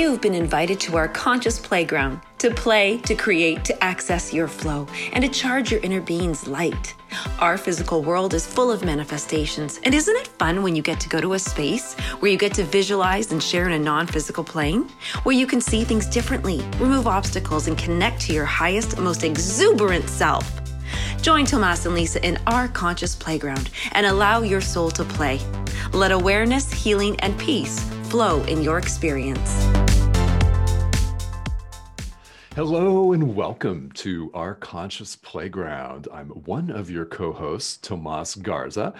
You've been invited to our conscious playground to play, to create, to access your flow, and to charge your inner being's light. Our physical world is full of manifestations, and isn't it fun when you get to go to a space where you get to visualize and share in a non physical plane? Where you can see things differently, remove obstacles, and connect to your highest, most exuberant self. Join Tomas and Lisa in our conscious playground and allow your soul to play. Let awareness, healing, and peace flow in your experience. Hello and welcome to our conscious playground. I'm one of your co hosts, Tomas Garza.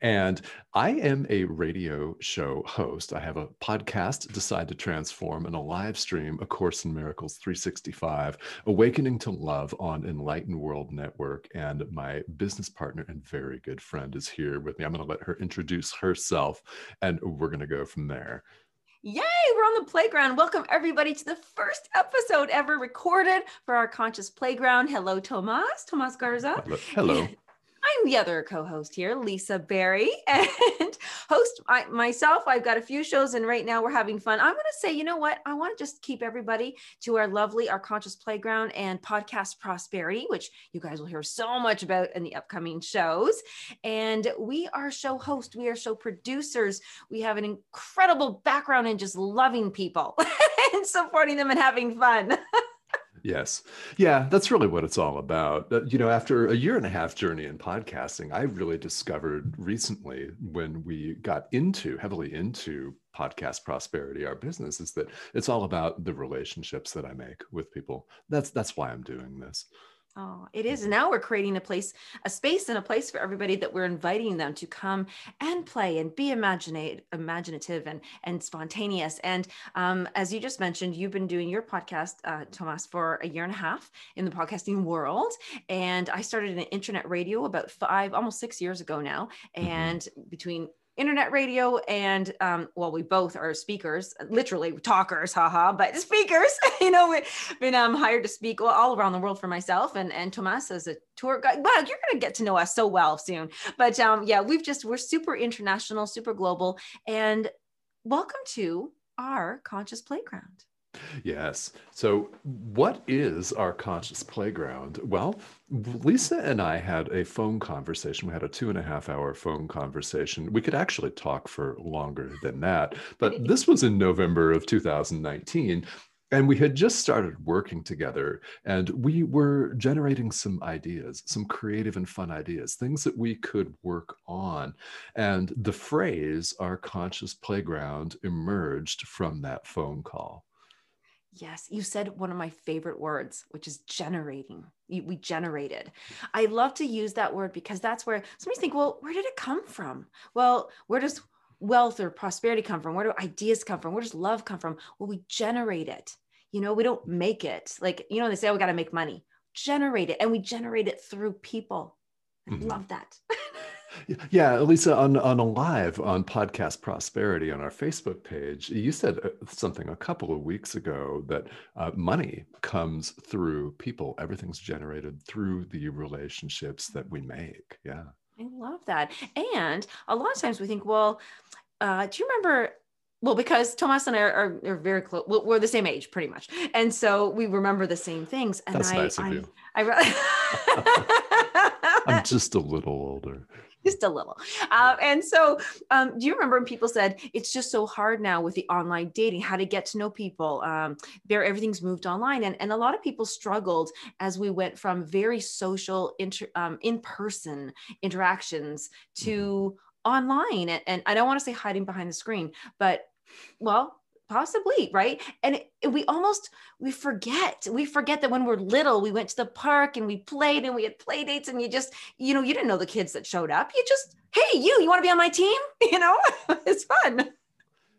And I am a radio show host. I have a podcast, Decide to Transform, and a live stream, A Course in Miracles 365, Awakening to Love on Enlightened World Network. And my business partner and very good friend is here with me. I'm going to let her introduce herself, and we're going to go from there. Yay, we're on the playground. Welcome everybody to the first episode ever recorded for our conscious playground. Hello, Tomas, Tomas Garza. Hello. Hello. I'm the other co-host here, Lisa Berry, and host I, myself. I've got a few shows, and right now we're having fun. I'm going to say, you know what? I want to just keep everybody to our lovely, our conscious playground and podcast prosperity, which you guys will hear so much about in the upcoming shows. And we are show hosts, we are show producers. We have an incredible background in just loving people and supporting them and having fun. Yes. Yeah, that's really what it's all about. Uh, you know, after a year and a half journey in podcasting, I really discovered recently when we got into heavily into podcast prosperity, our business, is that it's all about the relationships that I make with people. That's that's why I'm doing this. Oh, it is. Now we're creating a place, a space and a place for everybody that we're inviting them to come and play and be imaginate, imaginative and, and spontaneous. And um, as you just mentioned, you've been doing your podcast, uh, Tomas, for a year and a half in the podcasting world. And I started an internet radio about five, almost six years ago now. Mm-hmm. And mm-hmm. between internet radio and um, well we both are speakers literally talkers haha but speakers you know we've been um, hired to speak all around the world for myself and and tomas as a tour guide. Well you're going to get to know us so well soon. But um, yeah we've just we're super international super global and welcome to our conscious playground Yes. So, what is our conscious playground? Well, Lisa and I had a phone conversation. We had a two and a half hour phone conversation. We could actually talk for longer than that, but this was in November of 2019. And we had just started working together and we were generating some ideas, some creative and fun ideas, things that we could work on. And the phrase, our conscious playground, emerged from that phone call. Yes, you said one of my favorite words, which is generating. We generated. I love to use that word because that's where somebody think, well, where did it come from? Well, where does wealth or prosperity come from? Where do ideas come from? Where does love come from? Well, we generate it. You know, we don't make it. Like, you know, they say, oh, we got to make money. Generate it. And we generate it through people. Mm-hmm. Love that. Yeah, Lisa, on, on a live on Podcast Prosperity on our Facebook page, you said uh, something a couple of weeks ago that uh, money comes through people. Everything's generated through the relationships that we make. Yeah. I love that. And a lot of times we think, well, uh, do you remember well because Tomas and I are, are, are very close. We're the same age, pretty much, and so we remember the same things. And That's I, nice of I, you. I, I'm just a little older just a little. Uh, and so, um, do you remember when people said it's just so hard now with the online dating, how to get to know people? Um, there, everything's moved online, and and a lot of people struggled as we went from very social, inter, um, in-person interactions to mm-hmm. online, and, and I don't want to say hiding behind the screen, but well possibly right? And it, it, we almost we forget we forget that when we're little we went to the park and we played and we had play dates and you just you know you didn't know the kids that showed up. You just hey you you want to be on my team? You know? It's fun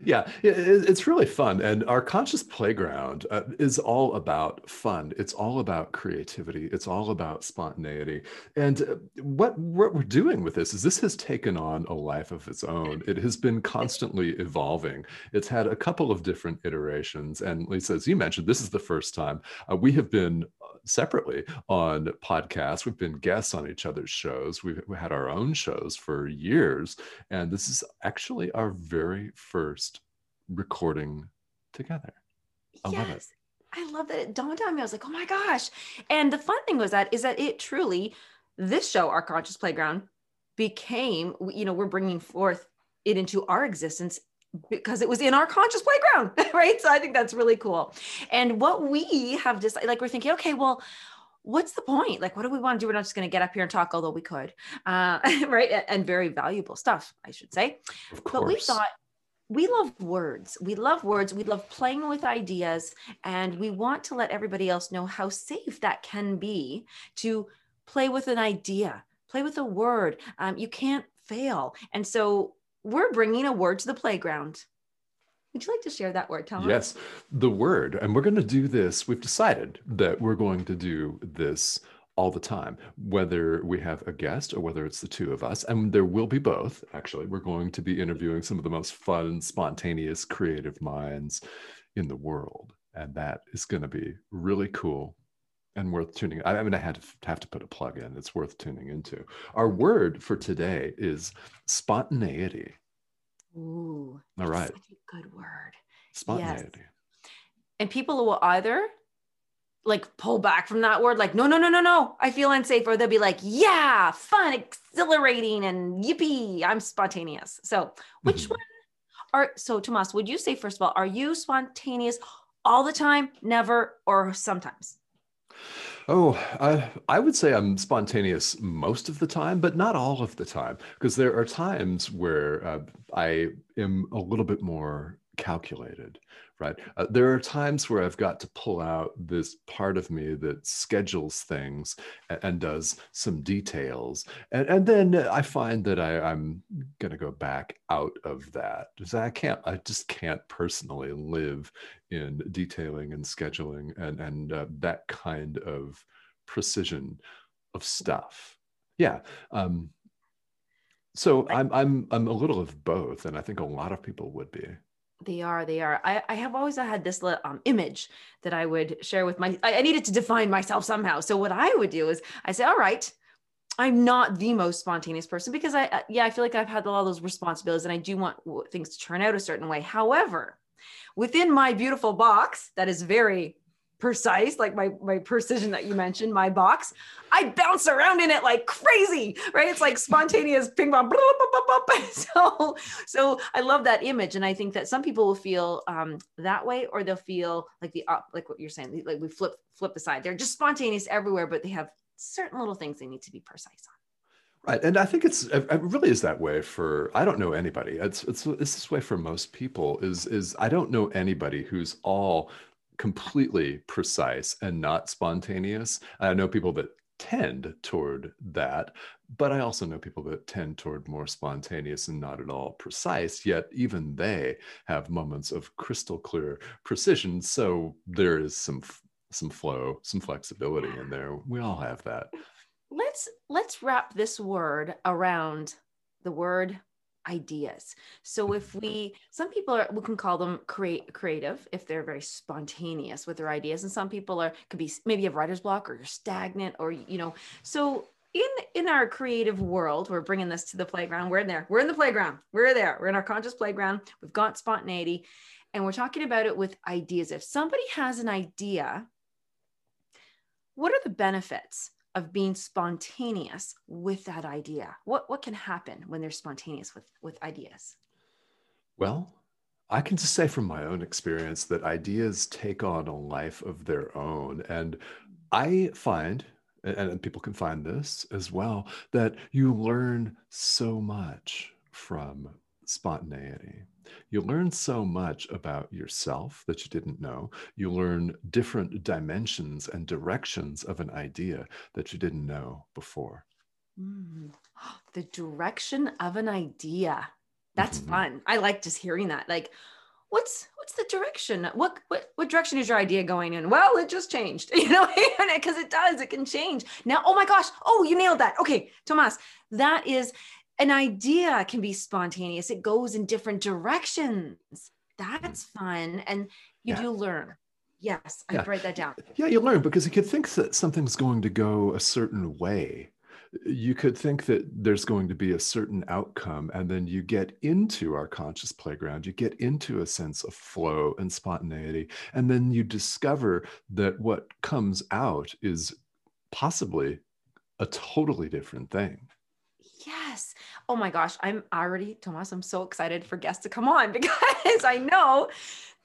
yeah, it's really fun. And our conscious playground uh, is all about fun. It's all about creativity. It's all about spontaneity. And uh, what, what we're doing with this is this has taken on a life of its own. It has been constantly evolving. It's had a couple of different iterations. And Lisa, as you mentioned, this is the first time uh, we have been separately on podcasts. We've been guests on each other's shows. We've had our own shows for years. And this is actually our very first recording together. I yes. love it. I love that it dawned on me. I was like, oh my gosh. And the fun thing was that is that it truly, this show, Our Conscious Playground, became, you know, we're bringing forth it into our existence because it was in our conscious playground, right? So I think that's really cool. And what we have decided, like we're thinking, okay, well, what's the point? Like, what do we want to do? We're not just going to get up here and talk, although we could, uh, right? And very valuable stuff, I should say. But we thought we love words. We love words. We love playing with ideas. And we want to let everybody else know how safe that can be to play with an idea, play with a word. Um, you can't fail. And so we're bringing a word to the playground. Would you like to share that word, Tom? Yes, the word. And we're going to do this. We've decided that we're going to do this all the time, whether we have a guest or whether it's the two of us. And there will be both, actually. We're going to be interviewing some of the most fun, spontaneous, creative minds in the world. And that is going to be really cool and worth tuning. I mean, I had to have to put a plug in. It's worth tuning into. Our word for today is spontaneity. Ooh, all right. Such a good word. Spontaneity. Yes. And people will either like pull back from that word, like, no, no, no, no, no, I feel unsafe. Or they'll be like, yeah, fun, exhilarating, and yippee, I'm spontaneous. So, which mm-hmm. one are, so Tomas, would you say, first of all, are you spontaneous all the time, never, or sometimes? Oh, I, I would say I'm spontaneous most of the time, but not all of the time, because there are times where uh, I am a little bit more calculated right? Uh, there are times where I've got to pull out this part of me that schedules things and, and does some details. And, and then I find that I, I'm going to go back out of that. I can't, I just can't personally live in detailing and scheduling and, and uh, that kind of precision of stuff. Yeah. Um, so I'm I'm I'm a little of both, and I think a lot of people would be. They are. They are. I, I have always had this um, image that I would share with my. I, I needed to define myself somehow. So what I would do is I say, all right, I'm not the most spontaneous person because I, yeah, I feel like I've had all those responsibilities and I do want things to turn out a certain way. However, within my beautiful box that is very precise, like my my precision that you mentioned, my box, I bounce around in it like crazy, right? It's like spontaneous ping pong. So so I love that image, and I think that some people will feel um, that way, or they'll feel like the up, like what you're saying, like we flip flip the side. They're just spontaneous everywhere, but they have certain little things they need to be precise on. Right, and I think it's it really is that way for I don't know anybody. It's it's it's this way for most people. Is is I don't know anybody who's all completely precise and not spontaneous. I know people that tend toward that, but I also know people that tend toward more spontaneous and not at all precise, yet even they have moments of crystal clear precision. So there is some some flow, some flexibility in there. We all have that. Let's let's wrap this word around the word ideas. So if mm-hmm. we, some people are, we can call them create creative if they're very spontaneous with their ideas, and some people are could be maybe you have writer's block or you're stagnant or you know. So in in our creative world, we're bringing this to the playground. We're in there. We're in the playground. We're there. We're in our conscious playground. We've got spontaneity, and we're talking about it with ideas. If somebody has an idea, what are the benefits? Of being spontaneous with that idea? What what can happen when they're spontaneous with with ideas? Well, I can just say from my own experience that ideas take on a life of their own and I find and people can find this as well that you learn so much from spontaneity. You learn so much about yourself that you didn't know. You learn different dimensions and directions of an idea that you didn't know before. Mm. The direction of an idea. That's mm-hmm. fun. I like just hearing that. Like, what's what's the direction? What what what direction is your idea going in? Well, it just changed, you know, because it does. It can change now. Oh my gosh! Oh, you nailed that. Okay, Tomas, that is an idea can be spontaneous it goes in different directions that's fun and you yeah. do learn yes i yeah. write that down yeah you learn because you could think that something's going to go a certain way you could think that there's going to be a certain outcome, and then you get into our conscious playground, you get into a sense of flow and spontaneity, and then you discover that what comes out is possibly a totally different thing. Yes. Oh my gosh. I'm already, Tomas, I'm so excited for guests to come on because I know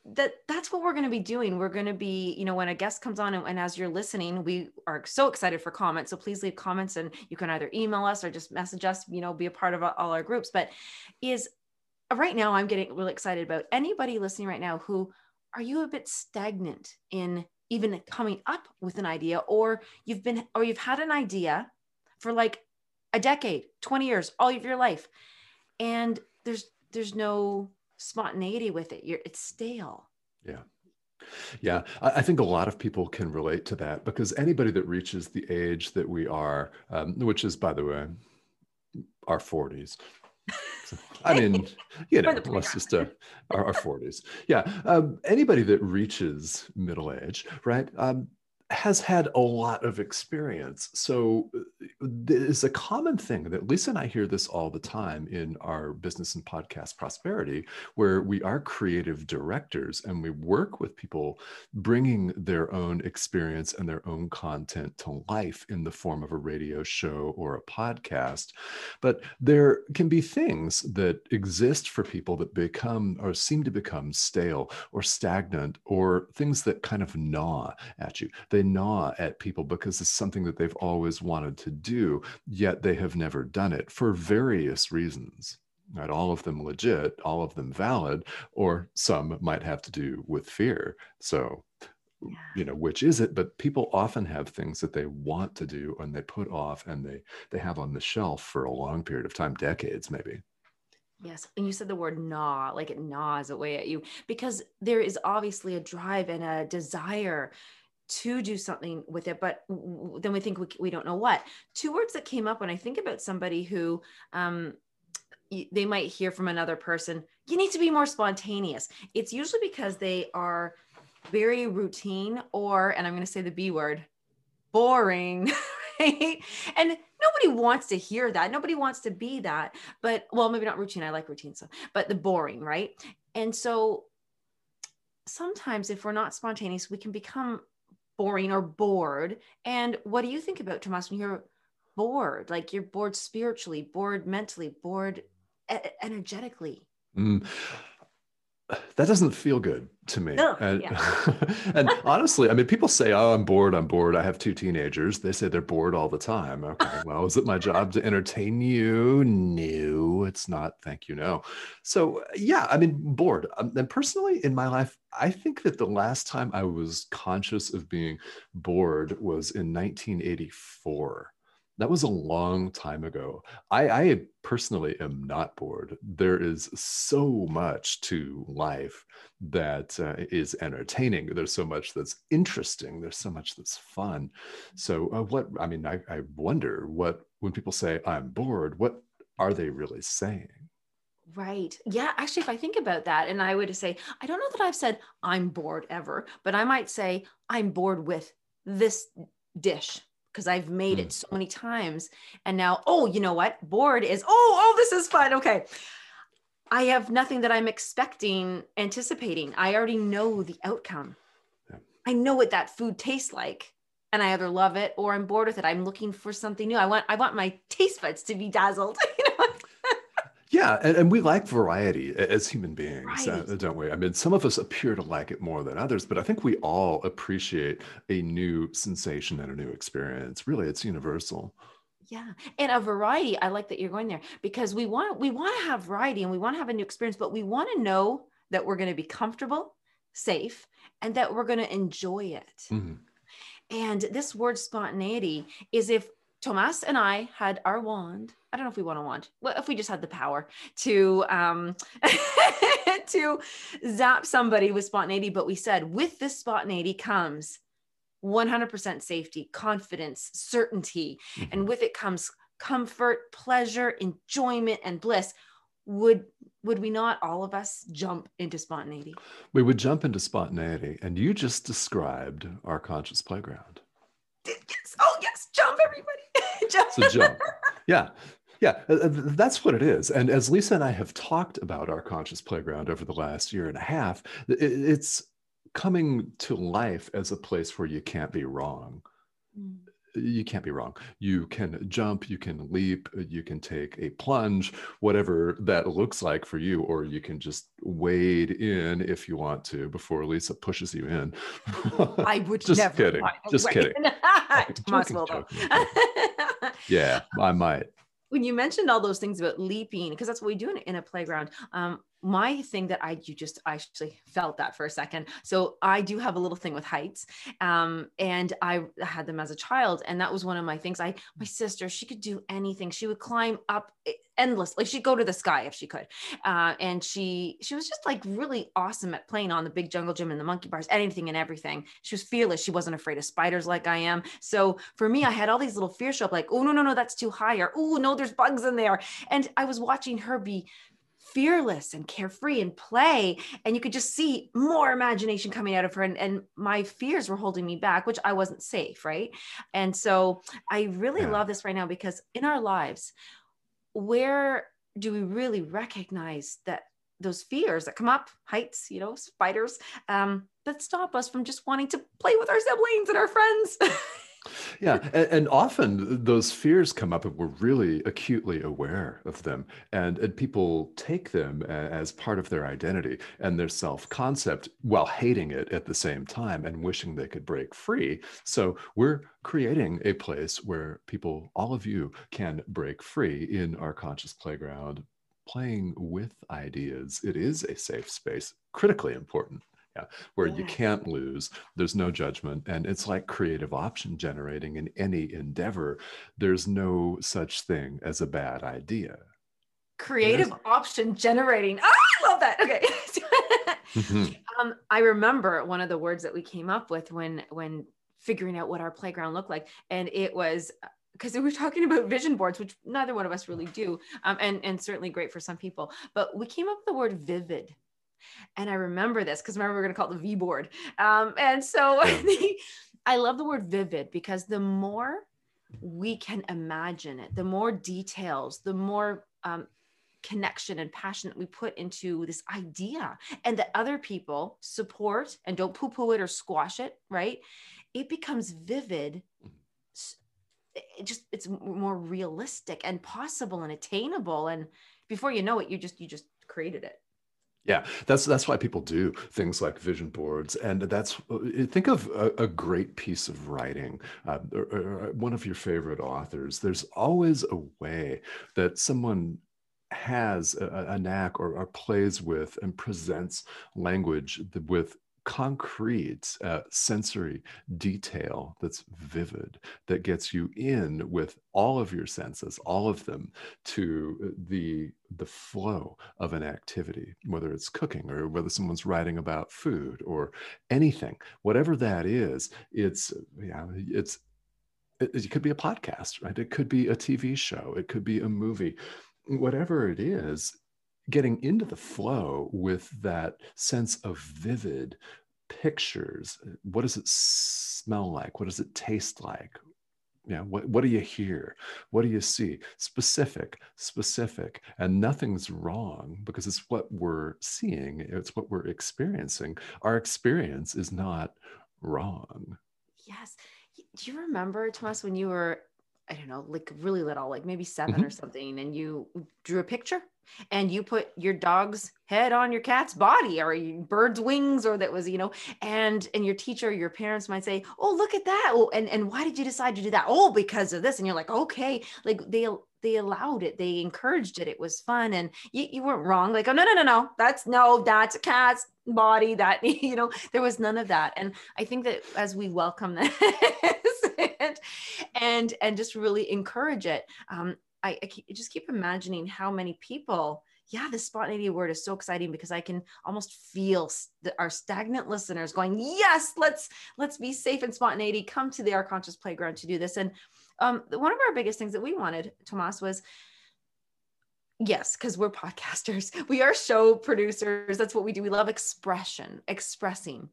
that that's what we're going to be doing we're going to be you know when a guest comes on and, and, as you're listening we are so excited for comments so please leave comments and you can either email us or just message us you know be a part of all our groups but is right now i'm getting really excited about anybody listening right now who are you a bit stagnant in even coming up with an idea or you've been or you've had an idea for like a decade 20 years all of your life and there's there's no spontaneity with it. You're it's stale. Yeah. Yeah, I think a lot of people can relate to that because anybody that reaches the age that we are, um, which is, by the way, our 40s. I mean, you know, let's just uh, our, our 40s. Yeah, um, anybody that reaches middle age, right? Um, has had a lot of experience. So it's a common thing that Lisa and I hear this all the time in our business and podcast prosperity, where we are creative directors and we work with people bringing their own experience and their own content to life in the form of a radio show or a podcast. But there can be things that exist for people that become or seem to become stale or stagnant or things that kind of gnaw at you. They gnaw at people because it's something that they've always wanted to do, yet they have never done it for various reasons. Not all of them legit, all of them valid, or some might have to do with fear. So, yeah. you know, which is it? But people often have things that they want to do and they put off and they they have on the shelf for a long period of time, decades maybe. Yes. And you said the word gnaw, like it gnaws away at you because there is obviously a drive and a desire to do something with it but then we think we, we don't know what. Two words that came up when i think about somebody who um, they might hear from another person you need to be more spontaneous. It's usually because they are very routine or and i'm going to say the b word boring right? And nobody wants to hear that. Nobody wants to be that but well maybe not routine. I like routine so but the boring right? And so sometimes if we're not spontaneous we can become boring or bored. And what do you think about Tomas when you're bored? Like you're bored spiritually, bored mentally, bored e- energetically. Mm. That doesn't feel good to me. and, yeah. and honestly, I mean, people say, "Oh, I'm bored. I'm bored." I have two teenagers. They say they're bored all the time. Okay, well, is it my job to entertain you? No, it's not. Thank you. No. So, yeah, I mean, bored. Um, and personally, in my life, I think that the last time I was conscious of being bored was in 1984 that was a long time ago. I, I, personally am not bored. There is so much to life that uh, is entertaining. There's so much that's interesting. There's so much that's fun. So, uh, what I mean, I, I wonder what when people say I'm bored, what are they really saying? Right. Yeah. Actually, if I think about that, and I would say, I don't know that I've said I'm bored ever, but I might say I'm bored with this dish because I've made mm. it so many times. And now, oh, you know what? Bored is, oh, oh, this is fun. Okay. I have nothing that I'm expecting, anticipating. I already know the outcome. Yeah. I know what that food tastes like. And I either love it or I'm bored with it. I'm looking for something new. I want I want my taste buds to be dazzled. you know? Yeah, and, and we like variety as human beings, uh, right. don't we? I mean, some of us appear to like it more than others, but I think we all appreciate a new sensation and a new experience. Really, it's universal. Yeah, and a variety. I like that you're going there because we want we want to have variety and we want to have a new experience, but we want to know that we're going to be comfortable, safe, and that we're going to enjoy it. Mm-hmm. And this word spontaneity is if Tomas and I had our wand. I don't know if we want a wand. Well, if we just had the power to um, to zap somebody with spontaneity, but we said with this spontaneity comes 100% safety, confidence, certainty, mm-hmm. and with it comes comfort, pleasure, enjoyment, and bliss. Would would we not all of us jump into spontaneity? We would jump into spontaneity, and you just described our conscious playground. Yes. Oh yes, jump everybody. Jump. it's a jump. Yeah. Yeah, uh, uh, that's what it is. And as Lisa and I have talked about our conscious playground over the last year and a half, it's coming to life as a place where you can't be wrong. Mm you can't be wrong. You can jump, you can leap, you can take a plunge, whatever that looks like for you, or you can just wade in if you want to before Lisa pushes you in. I would just never. Kidding. Just kidding. Possible though. yeah, I might when you mentioned all those things about leaping, because that's what we do in, in a playground. Um, my thing that I you just I actually felt that for a second. So I do have a little thing with heights, um, and I had them as a child, and that was one of my things. I my sister she could do anything. She would climb up endless, like she'd go to the sky if she could, uh, and she she was just like really awesome at playing on the big jungle gym and the monkey bars, anything and everything. She was fearless. She wasn't afraid of spiders like I am. So for me, I had all these little fears show up, like oh no no no that's too high, or oh no there's bugs in there, and I was watching her be fearless and carefree and play and you could just see more imagination coming out of her and, and my fears were holding me back which i wasn't safe right and so i really yeah. love this right now because in our lives where do we really recognize that those fears that come up heights you know spiders um, that stop us from just wanting to play with our siblings and our friends yeah and, and, often those fears come up and we're really acutely aware of them and, and people take them as part of their identity and their self-concept while hating it at the same time and wishing they could break free. So we're creating a place where people all of you can break free in our conscious playground playing with ideas. It is a safe space critically important yeah, where yeah. you can't lose. There's no judgment. And it's like creative option generating in any endeavor. There's no such thing as a bad idea. Creative option generating. Oh, I love that. Okay. mm-hmm. um, I remember one of the words that we came up with when when figuring out what our playground looked like. And it was because we were talking about vision boards, which neither one of us really do, um, and and certainly great for some people. But we came up with the word vivid, and I remember this because remember we are going to call it the V board. Um, and so I love the word vivid because the more we can imagine it, the more details, the more um, connection and passion that we put into this idea and that other people support and don't poo poo it or squash it, right? It becomes vivid. It just it's more realistic and possible and attainable. And before you know it, you just you just created it. Yeah, that's that's why people do things like vision boards, and that's uh, think of a, a great piece of writing, uh, or, or one of your favorite authors. There's always a way that someone has a, a knack or, or, plays with and presents language with concrete uh, sensory detail that's vivid that gets you in with all of your senses all of them to uh, the the flow of an activity whether it's cooking or whether someone's writing about food or anything. Whatever that is it's yeah it's it, it could be a podcast right? It could be a tv show. It could be a movie. Whatever it is getting into the flow with that sense of vivid pictures what does it smell like? What does it taste like yeah what, what do you hear? What do you see? Specific specific and nothing's wrong because it's what we're seeing it's what we're experiencing. Our experience is not wrong. Yes. Do you remember Tomas when you were I don't know, like really little, like maybe 7 mm-hmm. or something, and you drew a picture and you put your dog's head on your cat's body or bird's wings or that was you know and and your teacher your parents might say oh look at that. Oh, and and why did you decide to do that? Oh because of this. And you're like okay. Like they they allowed it. They encouraged it. It was fun. And you, you weren't wrong. Like oh no no no no. That's no that's a cat's body. That you know there was none of that. And i think that as we welcome this and and and just really encourage it um, I, I just keep imagining how many people yeah, the spontaneity word is so exciting because I can almost feel the, our stagnant listeners going, yes, let's let's be safe and spontaneity. Come to the Our Conscious Playground to do this. And um, one of our biggest things that we wanted, Tomas, was yes, because we're podcasters, we are show producers. That's what we do. We love expression, expressing.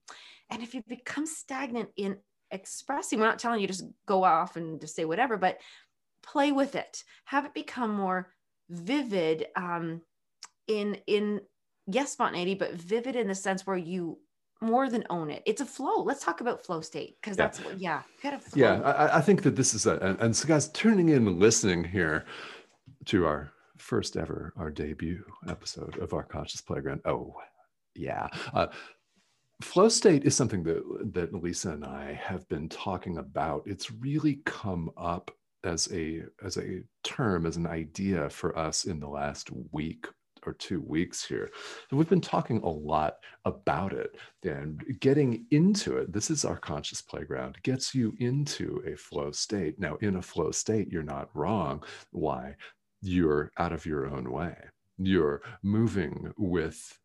And if you become stagnant in expressing, we're not telling you just go off and just say whatever, but play with it have it become more vivid um, in in yes spontaneity but vivid in the sense where you more than own it it's a flow let's talk about flow state because Yeah. that's what yeah you gotta flow. Yeah, I, I think that this is a, and, and so guys tuning in and listening here to our first ever, our debut episode of our conscious playground. Oh, yeah. Uh, flow state is something that that Lisa and I have been talking about. It's really come up as a as a term, as an idea for us in the last week or two weeks here. So we've been talking a lot about it and getting into it. This is our conscious playground, gets you into a flow state. Now, in a flow state, you're not wrong. Why? You're out of your own way. You're moving with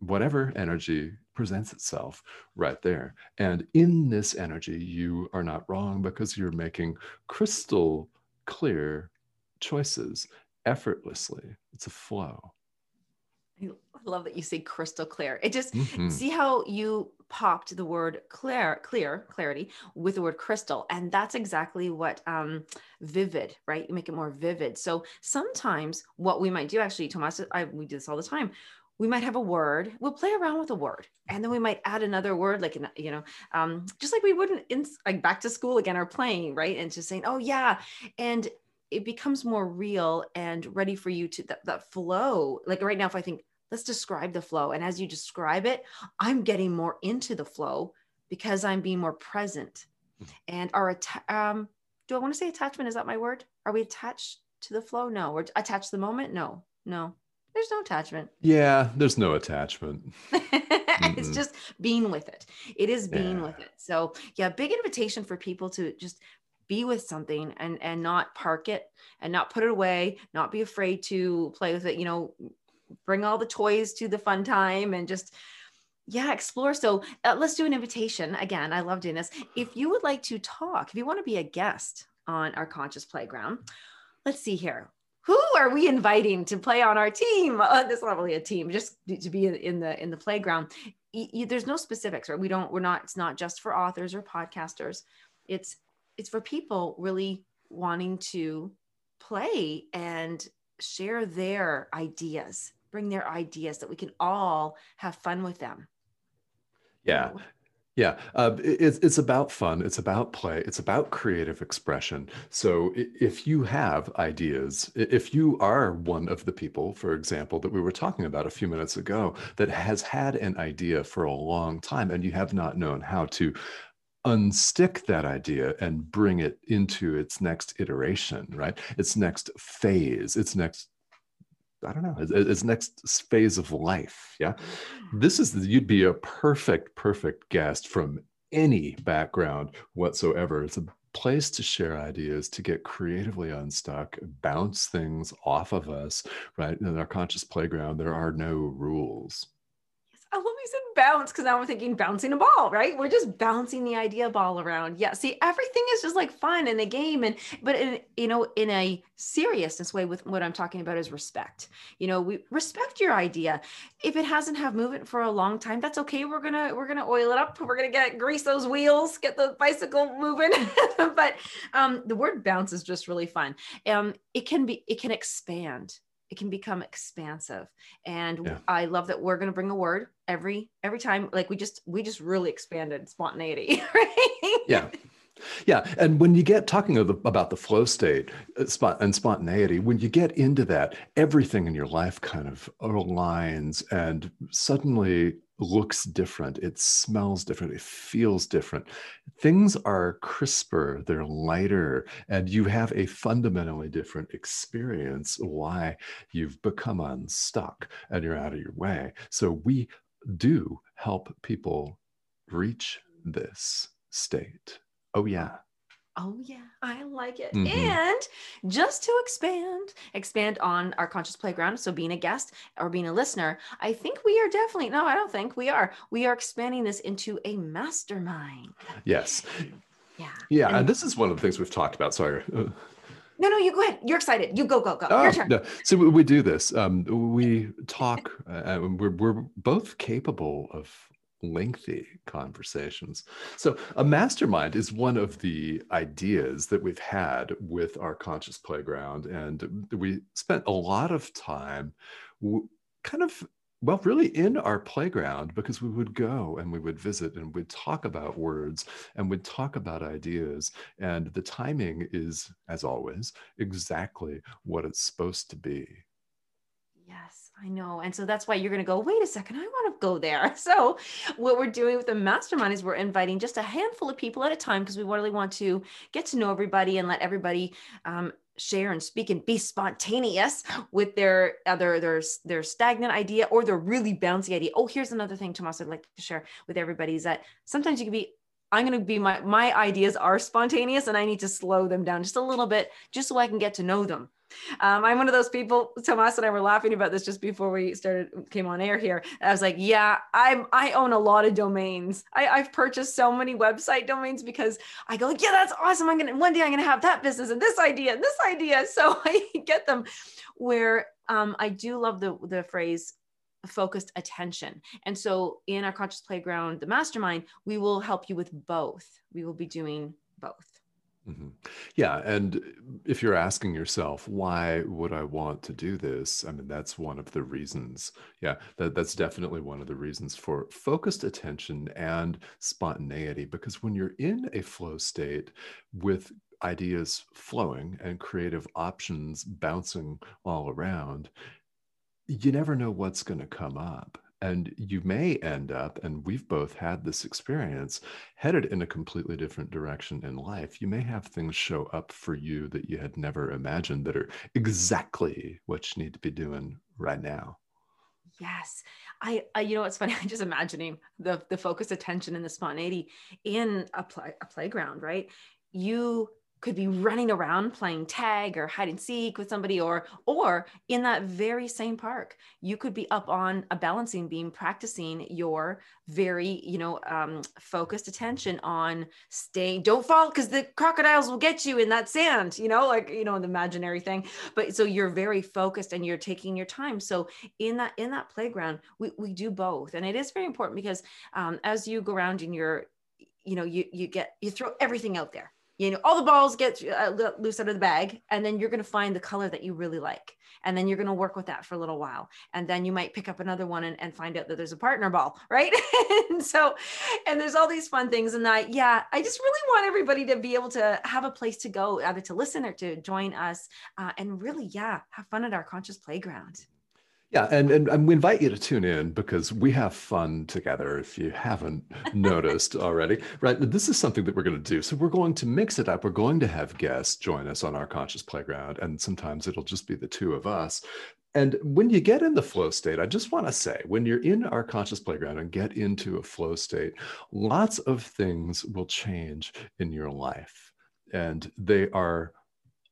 whatever energy presents itself right there. And in this energy, you are not wrong because you're making crystal clear choices effortlessly. It's a flow. I love that you say crystal clear. It just Mhm. see how you popped the word clear, clear, clarity with the word crystal, and that's exactly what um, vivid, right? You make it more vivid. So sometimes what we might do, actually, Tomas, I, we do this all the time. We might have a word. We'll play around with a word, and then we might add another word, like you know, um, just like we wouldn't in like back to school again or playing, right? And just saying, oh yeah, and it becomes more real and ready for you to that, that flow. Like right now, if I think let's describe the flow. And as you describe it, I'm getting more into the flow because I'm being more present. And our um, do I want to say attachment? Is that my word? Are we attached to the flow? No. We're attached to the moment? No, no. There's no attachment. Yeah, there's no attachment. it's just being with it. It is being Yeah. with it. So yeah, big invitation for people to just be with something and and not park it and not put it away, not be afraid to play with it, you know, bring all the toys to the fun time and just yeah, explore. So uh, let's do an invitation. Again, I love doing this. If you would like to talk, if you want to be a guest on our conscious playground, let's see here. Who are we inviting to play on our team? Uh, that's not really a team, just to be in- the in the playground. There's no specifics, right? We don't. We're not. It's not just for authors or podcasters. It's it's for people really wanting to play and share their ideas, bring their ideas that we can all have fun with them. Yeah. Yeah, uh, it's it's about fun. It's about play. It's about creative expression. So if you have ideas, if you are one of the people, for example, that we were talking about a few minutes ago, that has had an idea for a long time and you have not known how to unstick that idea and bring it into its next iteration, right? Its next phase, its next I don't know, its, its next phase of life. Yeah? Mm. This is, you'd be a perfect perfect guest from any background whatsoever. It's a place to share ideas to get creatively unstuck bounce things off of us right? In our conscious playground there are no rules I love you said bounce because now I'm thinking bouncing a ball, right? We're just bouncing the idea ball around. Yeah. See, everything is just like fun in a game. And but in you know, in a seriousness way, with what I'm talking about is respect. You know, we respect your idea. If it hasn't have movement for a long time, that's okay. We're gonna we're gonna oil it up. We're gonna get grease those wheels, get the bicycle moving. but um the word bounce is just really fun. Um, it can be it can expand it can become expansive. And Yeah. i love that we're going to bring a word every every time like we just we just really expanded spontaneity right? Yeah. Yeah and when you get talking of the, about the flow state uh, and spontaneity when you get into that everything in your life kind of aligns and suddenly looks different it smells different it feels different. Things are crisper they're lighter and you have a fundamentally different experience why you've become unstuck and you're out of your way. So we do help people reach this state. Oh yeah oh yeah i like it Mhm. and just to expand expand on our conscious playground so being a guest or being a listener i think we are definitely no i don't think we are we are expanding this into a mastermind yes yeah yeah And- and this is one of the things we've talked about sorry uh, no no you go ahead you're excited you go go go Oh, your turn no. So we, we do this. Um, we talk, uh, we're, we're both capable of lengthy conversations. So, a mastermind is one of the ideas that we've had with our conscious playground. And we spent a lot of time kind of well, really in our playground because we would go and we would visit and we'd talk about words and we'd talk about ideas. And the timing is, as always, exactly what it's supposed to be. I know. And so that's why you're going to go, wait a second, I want to go there. So, what we're doing with the mastermind is we're inviting just a handful of people at a time because we really want to get to know everybody and let everybody um, share and speak and be spontaneous with their other their their stagnant idea or their really bouncy idea. Oh, here's another thing, Tomas, I'd like to share with everybody is that sometimes you can be I'm going to be my my ideas are spontaneous and I need to slow them down just a little bit just so I can get to know them. Um, I'm one of those people. Tomas and I were laughing about this just before we started came on air here. I was like, "Yeah, I'm I own a lot of domains. I, I've purchased so many website domains because I go, yeah, that's awesome. I'm gonna one day I'm gonna have that business and this idea and this idea. So I get them. Where um, I do love the the phrase focused attention. And so in our conscious playground, the mastermind, we will help you with both. We will be doing both. Mm-hmm. Yeah. And if you're asking yourself, why would I want to do this? I mean, that's one of the reasons. Yeah, that, that's definitely one of the reasons for focused attention and spontaneity. Because when you're in a flow state with ideas flowing and creative options bouncing all around, you never know what's going to come up. And you may end up, and we've both had this experience, headed in a completely different direction in life. You may have things show up for you that you had never imagined that are exactly what you need to be doing right now. Yes. I, I, you know, it's funny. I'm just imagining the, the focused attention and the spontaneity in a, play, a playground, right? You could be running around playing tag or hide and seek with somebody or or in that very same park you could be up on a balancing beam practicing your very you know um, focused attention on staying don't fall because the crocodiles will get you in that sand you know like you know the imaginary thing. But so you're very focused and you're taking your time. So in that in that playground we, we do both. And it is very important because um, as you go around in your you know you you get you throw everything out there you know all the balls get uh, loose out of the bag and then you're going to find the color that you really like and then you're going to work with that for a little while and then you might pick up another one and, and find out that there's a partner ball right? And so and there's all these fun things and i yeah i just really want everybody to be able to have a place to go either to listen or to join us uh, and really yeah have fun at our conscious playground yeah, and, and, and we invite you to tune in because we have fun together. If you haven't noticed already, right? This is something that we're going to do. So we're going to mix it up. We're going to have guests join us on our conscious playground, and sometimes it'll just be the two of us. And when you get in the flow state, I just want to say when you're in our conscious playground and get into a flow state, lots of things will change in your life. And they are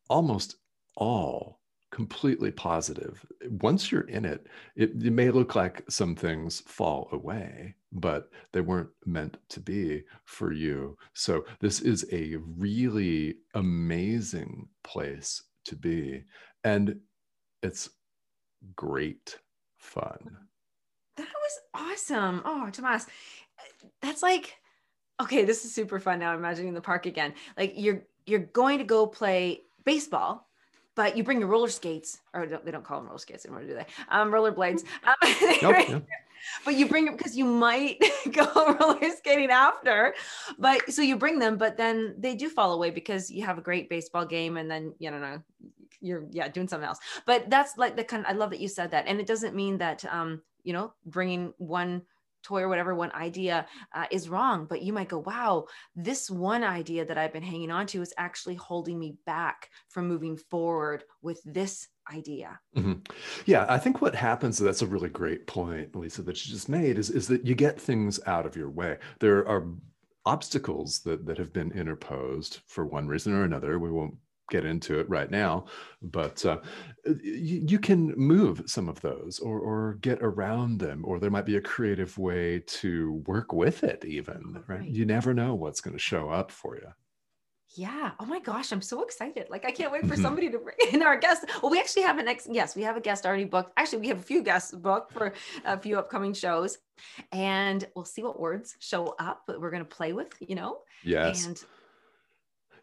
almost all completely positive. Once you're in it, it, it, may look like some things fall away, but they weren't meant to be for you. So, this is a really amazing place to be. And it's great fun. That was awesome. Oh, Tomas, that's like, okay, this is super fun now. I'm Imagining the park again. Like you're you're going to go play baseball but you bring your roller skates, or they don't call them roller skates anymore, do they? Um, roller blades. Um, nope, But you bring them because you might go roller skating after. But so you bring them, but then they do fall away because you have a great baseball game, and then you don't know you're yeah doing something else. But that's like the kind. Of, I love that you said that, and it doesn't mean that um you know bringing one toy or whatever one idea uh, is wrong but you might go wow this one idea that i've been hanging on to is actually holding me back from moving forward with this idea. Mm-hmm. yeah i think what happens that's a really great point lisa that you just made is, is that you get things out of your way. There are obstacles that, that have been interposed for one reason or another. We won't get into it right now, but uh, you, you, can move some of those or, or get around them, or there might be a creative way to work with it, even, right? right. You never know what's going to show up for you. Yeah. Oh my gosh, I'm so excited. Like I can't wait for Mhm. somebody to bring in our guest. Well, we actually have an next. Yes, we have a guest already booked. Actually, we have a few guests booked for a few upcoming shows, and we'll see what words show up that we're going to play with. You know. Yes. And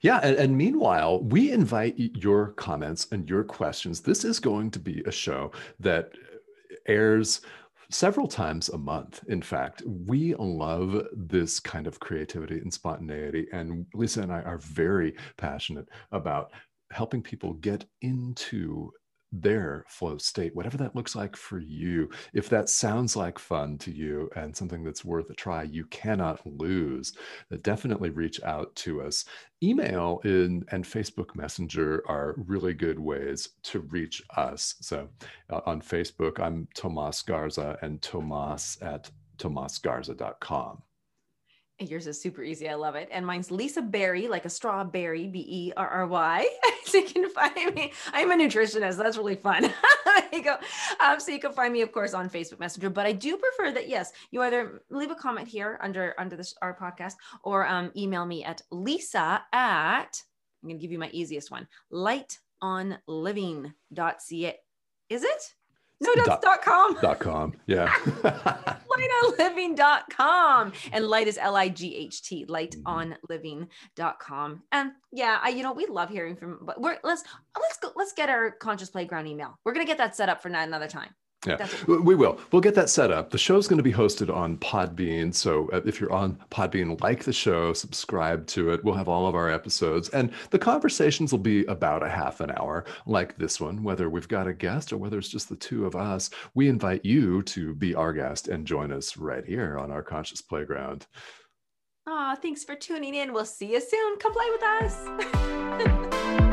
Yeah, and, and meanwhile, we invite your comments and your questions. This is going to be a show that uh, airs several times a month. In fact, we love this kind of creativity and spontaneity. And Lisa and I are very passionate about helping people get into their flow state, whatever that looks like for you. If that sounds like fun to you and something that's worth a try, you cannot lose. Uh, Definitely reach out to us email in, and Facebook Messenger are really good ways to reach us. So uh, on Facebook, I'm Tomas Garza and Tomas at tomasgarza.com. yours is super easy. I love it. And mine's Lisa Berry, like a strawberry, B E R R Y. so you can find me. I'm a nutritionist. That's really fun. there you go. Um, so you can find me, of course, on Facebook Messenger. But I do prefer that yes, you either leave a comment here under under this our podcast or um, email me at Lisa at. I'm going to give you my easiest one. Lightonliving.ca. Is it? No, that's Dot- dot com. Dot com. Yeah. lightonliving.com and light is l-i-g-h-t mm-hmm. lightonliving.com and yeah I, you know we love hearing from but we're let's let's go let's get our conscious playground email we're gonna get that set up for another time Yeah, That's what- w- we will. We'll get that set up. The show's going to be hosted on Podbean. So uh, if you're on Podbean, like the show, subscribe to it. We'll have all of our episodes. And the conversations will be about a half an hour, like this one, whether we've got a guest or whether it's just the two of us. We invite you to be our guest and join us right here on our Conscious Playground. Aw, thanks for tuning in we'll see you soon come play with us